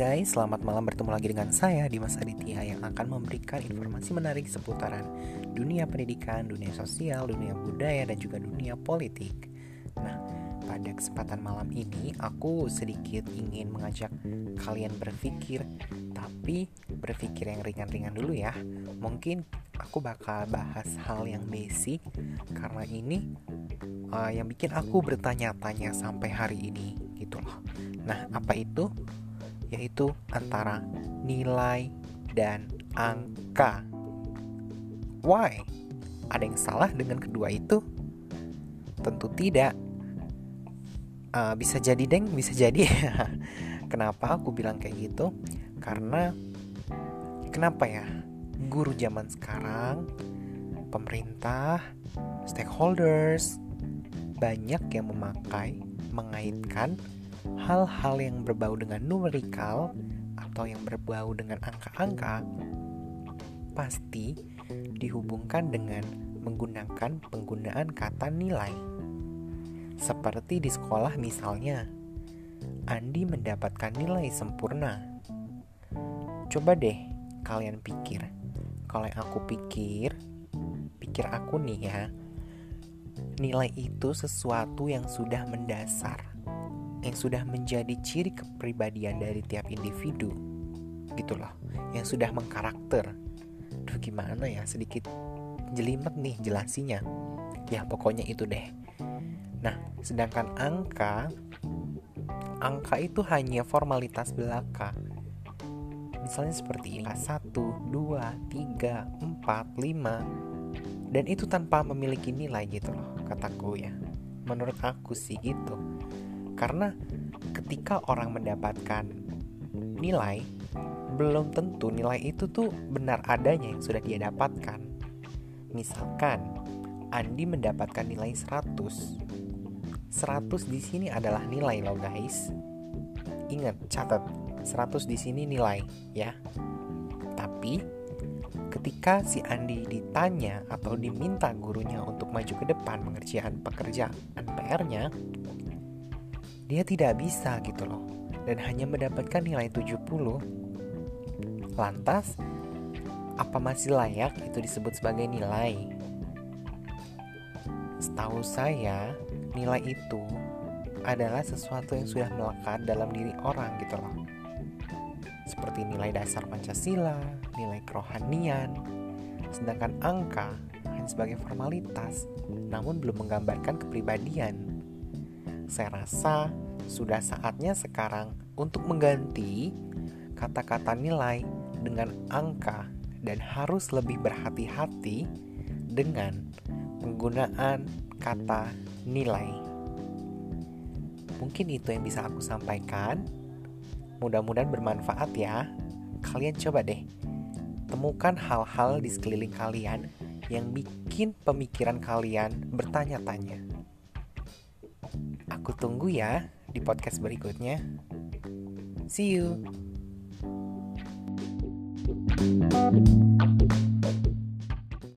guys, selamat malam bertemu lagi dengan saya Dimas Aditya yang akan memberikan informasi menarik seputaran dunia pendidikan, dunia sosial, dunia budaya, dan juga dunia politik. Nah, pada kesempatan malam ini aku sedikit ingin mengajak kalian berpikir, tapi berpikir yang ringan-ringan dulu ya. Mungkin aku bakal bahas hal yang basic karena ini uh, yang bikin aku bertanya-tanya sampai hari ini gitu loh. Nah, apa itu? Yaitu antara nilai dan angka. Why? Ada yang salah dengan kedua itu? Tentu tidak. Uh, bisa jadi deng, bisa jadi. kenapa aku bilang kayak gitu? Karena kenapa ya? Guru zaman sekarang, pemerintah, stakeholders banyak yang memakai mengaitkan hal-hal yang berbau dengan numerikal atau yang berbau dengan angka-angka pasti dihubungkan dengan menggunakan penggunaan kata nilai. Seperti di sekolah misalnya, Andi mendapatkan nilai sempurna. Coba deh kalian pikir, kalau yang aku pikir, pikir aku nih ya, nilai itu sesuatu yang sudah mendasar yang sudah menjadi ciri kepribadian dari tiap individu. Gitu loh yang sudah mengkarakter. Duh gimana ya? Sedikit jelimet nih jelasinya. Ya pokoknya itu deh. Nah sedangkan angka angka itu hanya formalitas belaka. Misalnya seperti angka 1, 2, 3, 4, 5 dan itu tanpa memiliki nilai gitu loh kataku ya. Menurut aku sih gitu karena ketika orang mendapatkan nilai, belum tentu nilai itu tuh benar adanya yang sudah dia dapatkan. Misalkan Andi mendapatkan nilai 100. 100 di sini adalah nilai loh guys. Ingat, catat. 100 di sini nilai ya. Tapi ketika si Andi ditanya atau diminta gurunya untuk maju ke depan mengerjakan pekerjaan PR-nya, dia tidak bisa gitu loh. Dan hanya mendapatkan nilai 70 lantas apa masih layak itu disebut sebagai nilai? Setahu saya nilai itu adalah sesuatu yang sudah melekat dalam diri orang gitu loh. Seperti nilai dasar Pancasila, nilai kerohanian, sedangkan angka hanya sebagai formalitas, namun belum menggambarkan kepribadian saya rasa sudah saatnya sekarang untuk mengganti kata-kata nilai dengan angka dan harus lebih berhati-hati dengan penggunaan kata nilai. Mungkin itu yang bisa aku sampaikan. Mudah-mudahan bermanfaat ya. Kalian coba deh temukan hal-hal di sekeliling kalian yang bikin pemikiran kalian bertanya-tanya. Aku tunggu ya di podcast berikutnya. See you. thank you